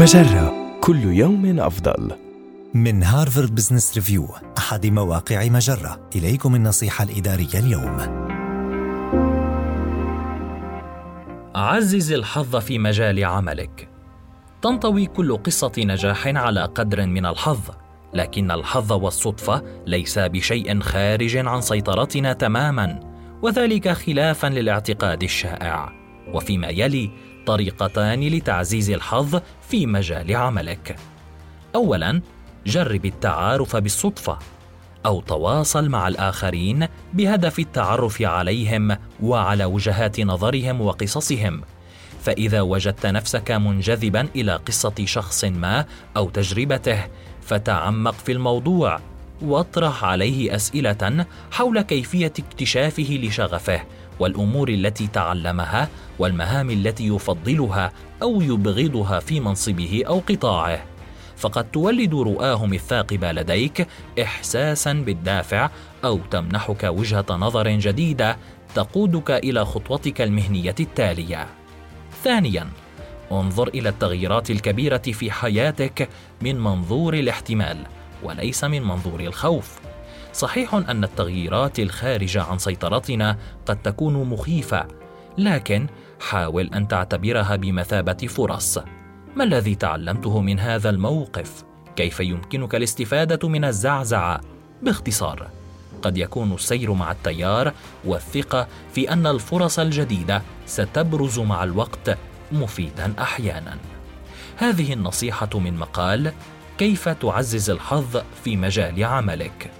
مجرة. كل يوم أفضل. من هارفارد بزنس ريفيو أحد مواقع مجرة. إليكم النصيحة الإدارية اليوم. عزز الحظ في مجال عملك. تنطوي كل قصة نجاح على قدر من الحظ لكن الحظ والصدفة ليس بشيء خارج عن سيطرتنا تماما وذلك خلافا للاعتقاد الشائع. وفيما يلي طريقتان لتعزيز الحظ في مجال عملك. اولا جرب التعارف بالصدفة أو تواصل مع الآخرين بهدف التعرف عليهم وعلى وجهات نظرهم وقصصهم. فإذا وجدت نفسك منجذبا إلى قصة شخص ما أو تجربته فتعمق في الموضوع واطرح عليه أسئلة حول كيفية اكتشافه لشغفه والأمور التي تعلمها والمهام التي يفضلها أو يبغضها في منصبه أو قطاعه. فقد تولد رؤاهم الثاقبه لديك احساسا بالدافع أو تمنحك وجهة نظر جديدة تقودك إلى خطوتك المهنية التالية. ثانيا انظر إلى التغييرات الكبيرة في حياتك من منظور الاحتمال وليس من منظور الخوف. صحيح أن التغييرات الخارجه عن سيطرتنا قد تكون مخيفة لكن حاول أن تعتبرها بمثابة فرص. ما الذي تعلمته من هذا الموقف؟ كيف يمكنك الاستفادة من الزعزعة؟ باختصار قد يكون السير مع التيار والثقة في أن الفرص الجديدة ستبرز مع الوقت مفيدا أحيانا. هذه النصيحة من مقال كيف تعزز الحظ في مجال عملك؟